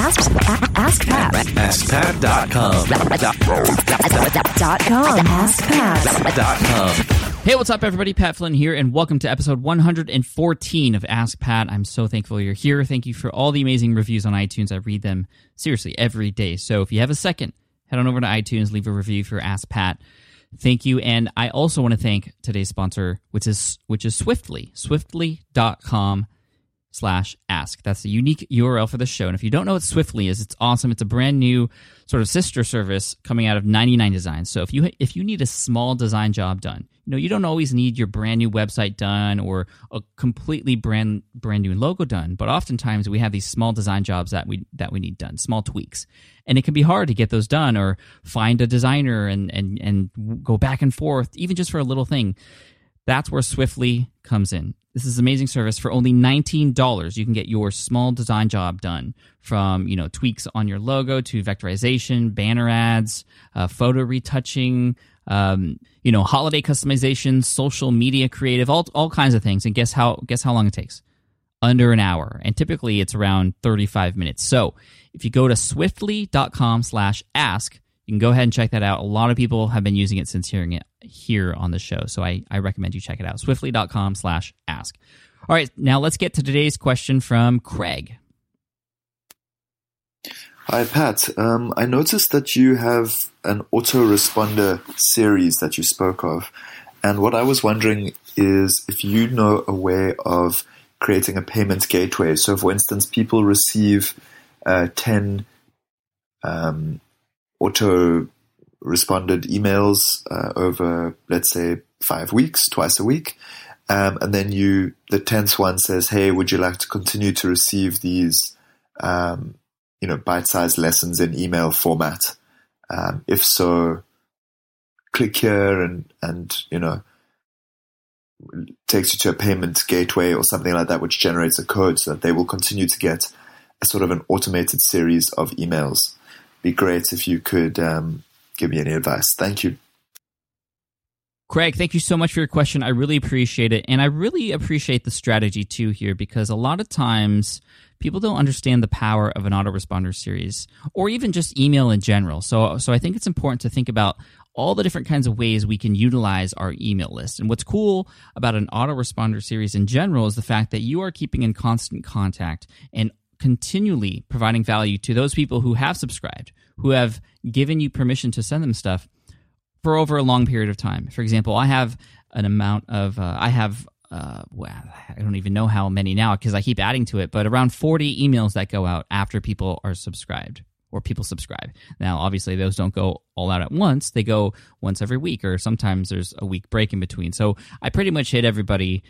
Ask, ask Pat. AskPat.com. Dot com. Ask Pat. Dot com. Hey, what's up, everybody? Pat Flynn here, and welcome to episode 114 of Ask Pat. I'm so thankful you're here. Thank you for all the amazing reviews on iTunes. I read them seriously every day. So if you have a second, head on over to iTunes, leave a review for Ask Pat. Thank you. And I also want to thank today's sponsor, which is which is Swiftly. Swiftly.com slash ask. That's the unique URL for the show. And if you don't know what Swiftly is, it's awesome. It's a brand new sort of sister service coming out of 99 Designs. So if you if you need a small design job done, you know, you don't always need your brand new website done or a completely brand brand new logo done, but oftentimes we have these small design jobs that we that we need done, small tweaks. And it can be hard to get those done or find a designer and and and go back and forth even just for a little thing. That's where Swiftly comes in. This is an amazing service for only $19. You can get your small design job done from, you know, tweaks on your logo to vectorization, banner ads, uh, photo retouching, um, you know, holiday customization, social media creative, all, all kinds of things. And guess how, guess how long it takes? Under an hour. And typically it's around 35 minutes. So if you go to swiftly.com slash ask, you can go ahead and check that out. A lot of people have been using it since hearing it here on the show. So I, I recommend you check it out. Swiftly.com slash ask. All right, now let's get to today's question from Craig. Hi, Pat. Um, I noticed that you have an autoresponder series that you spoke of. And what I was wondering is if you know a way of creating a payment gateway. So, for instance, people receive uh, 10 um, auto responded emails uh, over, let's say, five weeks, twice a week. Um, and then you, the tenth one says, "Hey, would you like to continue to receive these, um, you know, bite-sized lessons in email format? Um, if so, click here and and you know, takes you to a payment gateway or something like that, which generates a code so that they will continue to get a sort of an automated series of emails. Be great if you could um, give me any advice. Thank you. Craig, thank you so much for your question. I really appreciate it. And I really appreciate the strategy too here because a lot of times people don't understand the power of an autoresponder series or even just email in general. So so I think it's important to think about all the different kinds of ways we can utilize our email list. And what's cool about an autoresponder series in general is the fact that you are keeping in constant contact and continually providing value to those people who have subscribed, who have given you permission to send them stuff for over a long period of time. For example, I have an amount of, uh, I have, uh, well, I don't even know how many now because I keep adding to it, but around 40 emails that go out after people are subscribed or people subscribe. Now, obviously, those don't go all out at once. They go once every week, or sometimes there's a week break in between. So I pretty much hit everybody.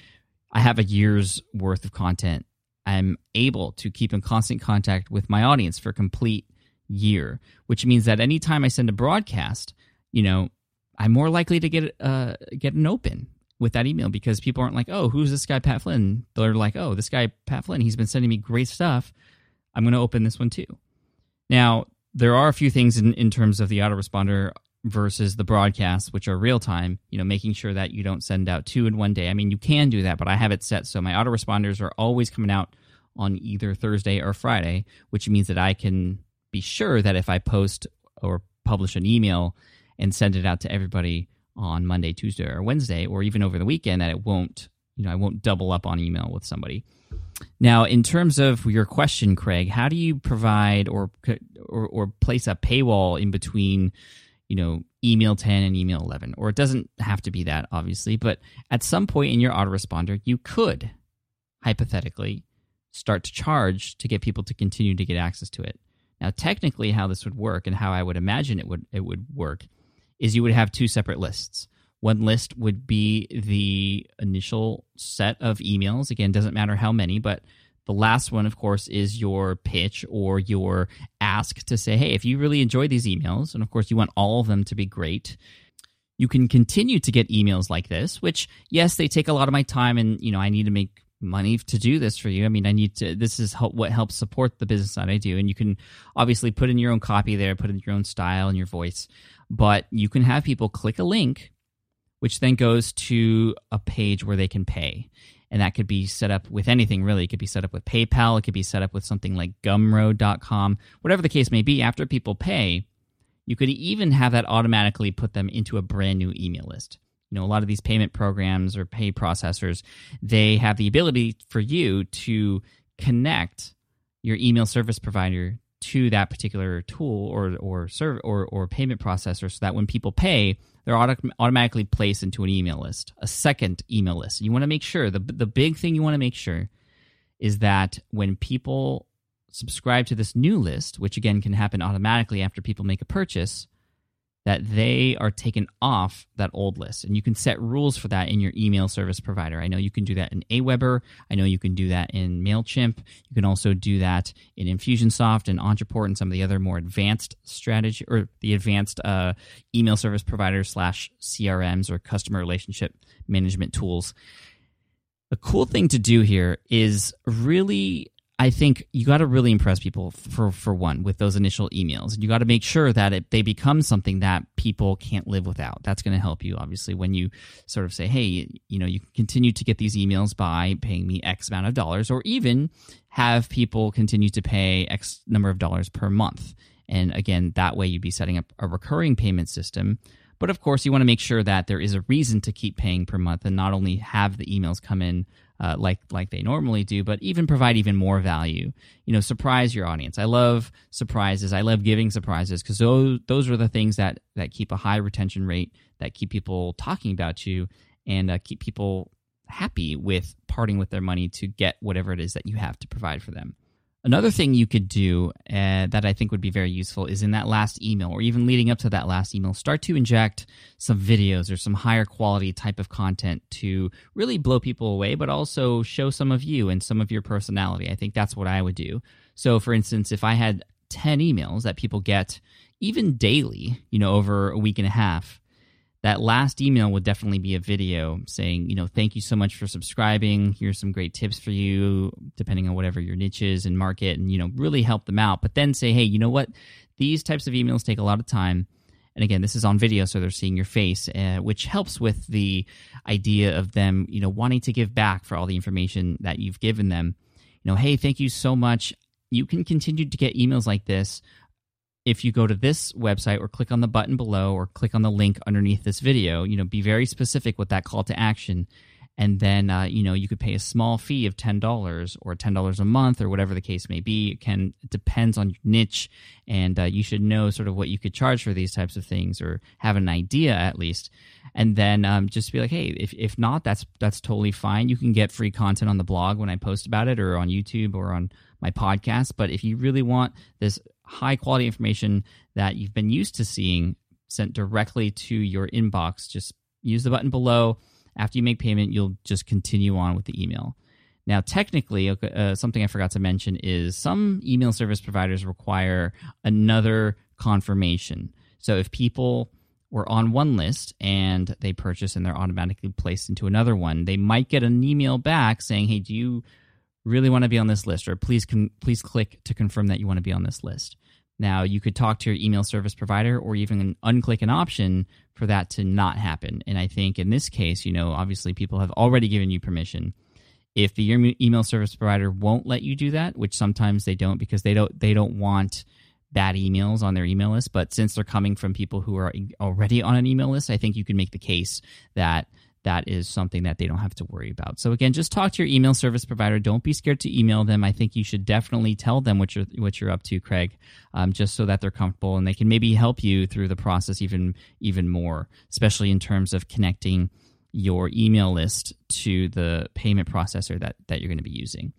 I have a year's worth of content. I'm able to keep in constant contact with my audience for a complete year, which means that anytime I send a broadcast, you know, I'm more likely to get uh get an open with that email because people aren't like, oh, who's this guy Pat Flynn? They're like, oh, this guy Pat Flynn. He's been sending me great stuff. I'm going to open this one too. Now there are a few things in in terms of the autoresponder versus the broadcasts, which are real time. You know, making sure that you don't send out two in one day. I mean, you can do that, but I have it set so my autoresponders are always coming out on either Thursday or Friday, which means that I can be sure that if I post or publish an email and send it out to everybody on Monday, Tuesday, or Wednesday, or even over the weekend, that it won't, you know, I won't double up on email with somebody. Now, in terms of your question, Craig, how do you provide or or, or place a paywall in between, you know, email 10 and email 11? Or it doesn't have to be that, obviously, but at some point in your autoresponder, you could hypothetically start to charge to get people to continue to get access to it. Now, technically, how this would work and how I would imagine it would it would work is you would have two separate lists. One list would be the initial set of emails. Again, doesn't matter how many, but the last one, of course, is your pitch or your ask to say, hey, if you really enjoy these emails, and of course, you want all of them to be great, you can continue to get emails like this, which, yes, they take a lot of my time and, you know, I need to make money to do this for you. I mean, I need to, this is what helps support the business that I do. And you can obviously put in your own copy there, put in your own style and your voice, but you can have people click a link, which then goes to a page where they can pay. And that could be set up with anything really. It could be set up with PayPal. It could be set up with something like gumroad.com. Whatever the case may be, after people pay, you could even have that automatically put them into a brand new email list. You know, a lot of these payment programs or pay processors, they have the ability for you to connect your email service provider to that particular tool or or serve or or payment processor so that when people pay they're auto- automatically placed into an email list a second email list. You want to make sure the the big thing you want to make sure is that when people subscribe to this new list which again can happen automatically after people make a purchase that they are taken off that old list. And you can set rules for that in your email service provider. I know you can do that in Aweber. I know you can do that in MailChimp. You can also do that in Infusionsoft and Ontraport and some of the other more advanced strategy or the advanced uh, email service providers slash CRMs or customer relationship management tools. A cool thing to do here is really I think you got to really impress people for for one with those initial emails. You got to make sure that it, they become something that people can't live without. That's going to help you obviously when you sort of say, "Hey, you know, you can continue to get these emails by paying me X amount of dollars or even have people continue to pay X number of dollars per month." And again, that way you'd be setting up a recurring payment system but of course, you want to make sure that there is a reason to keep paying per month and not only have the emails come in uh, like like they normally do, but even provide even more value. You know, surprise your audience. I love surprises. I love giving surprises because those those are the things that that keep a high retention rate, that keep people talking about you, and uh, keep people happy with parting with their money to get whatever it is that you have to provide for them. Another thing you could do uh, that I think would be very useful is in that last email or even leading up to that last email, start to inject some videos or some higher quality type of content to really blow people away, but also show some of you and some of your personality. I think that's what I would do. So, for instance, if I had 10 emails that people get even daily, you know, over a week and a half, that last email would definitely be a video saying, you know, thank you so much for subscribing. Here's some great tips for you, depending on whatever your niche is and market, and, you know, really help them out. But then say, hey, you know what? These types of emails take a lot of time. And again, this is on video, so they're seeing your face, uh, which helps with the idea of them, you know, wanting to give back for all the information that you've given them. You know, hey, thank you so much. You can continue to get emails like this if you go to this website or click on the button below or click on the link underneath this video, you know, be very specific with that call to action. And then, uh, you know, you could pay a small fee of $10 or $10 a month or whatever the case may be. It can, it depends on your niche. And uh, you should know sort of what you could charge for these types of things or have an idea at least. And then um, just be like, hey, if, if not, that's, that's totally fine. You can get free content on the blog when I post about it or on YouTube or on my podcast. But if you really want this high quality information that you've been used to seeing sent directly to your inbox, just use the button below. After you make payment, you'll just continue on with the email. Now, technically, uh, something I forgot to mention is some email service providers require another confirmation. So if people were on one list and they purchase and they're automatically placed into another one, they might get an email back saying, "Hey, do you really want to be on this list?" or "Please, con- please click to confirm that you want to be on this list." Now, you could talk to your email service provider or even unclick an option for that to not happen. And I think in this case, you know, obviously people have already given you permission. If the email service provider won't let you do that, which sometimes they don't because they don't they don't want bad emails on their email list, but since they're coming from people who are already on an email list, I think you can make the case that that is something that they don't have to worry about. So again, just talk to your email service provider. Don't be scared to email them. I think you should definitely tell them what you're what you're up to, Craig, um, just so that they're comfortable and they can maybe help you through the process even even more, especially in terms of connecting your email list to the payment processor that that you're going to be using.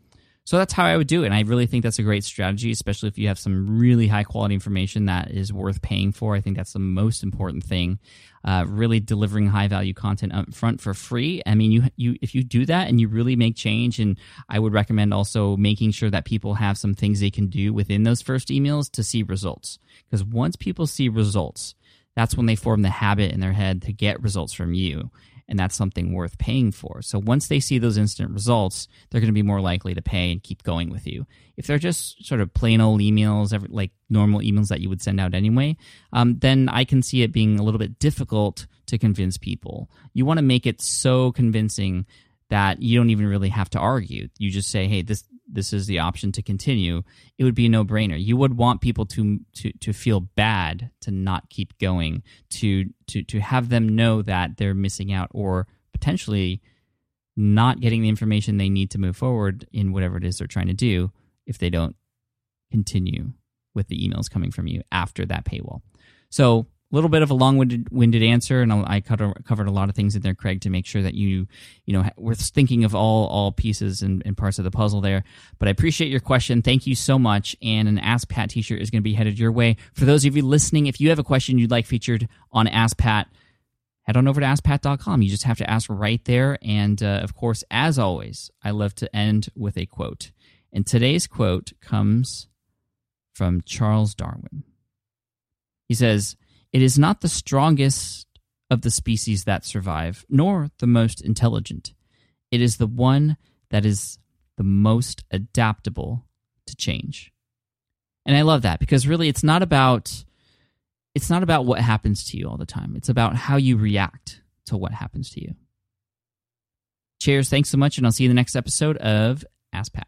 So that's how I would do it. And I really think that's a great strategy, especially if you have some really high quality information that is worth paying for. I think that's the most important thing. Uh, really delivering high value content up front for free. I mean, you you if you do that and you really make change, and I would recommend also making sure that people have some things they can do within those first emails to see results. Because once people see results, that's when they form the habit in their head to get results from you and that's something worth paying for. So once they see those instant results, they're going to be more likely to pay and keep going with you. If they're just sort of plain old emails, like normal emails that you would send out anyway, um, then I can see it being a little bit difficult to convince people. You want to make it so convincing that you don't even really have to argue. You just say, "Hey, this this is the option to continue." It would be a no-brainer. You would want people to to to feel bad to not keep going, to to to have them know that they're missing out or potentially not getting the information they need to move forward in whatever it is they're trying to do if they don't continue with the emails coming from you after that paywall. So a little bit of a long-winded answer, and I covered a lot of things in there, Craig, to make sure that you, you know, we're thinking of all all pieces and, and parts of the puzzle there. But I appreciate your question. Thank you so much. And an Ask Pat T-shirt is going to be headed your way. For those of you listening, if you have a question you'd like featured on Ask Pat, head on over to AskPat.com. You just have to ask right there. And uh, of course, as always, I love to end with a quote. And today's quote comes from Charles Darwin. He says, It is not the strongest of the species that survive, nor the most intelligent. It is the one that is the most adaptable to change. And I love that because really it's not about it's not about what happens to you all the time. It's about how you react to what happens to you. Cheers, thanks so much, and I'll see you in the next episode of Ask Pat.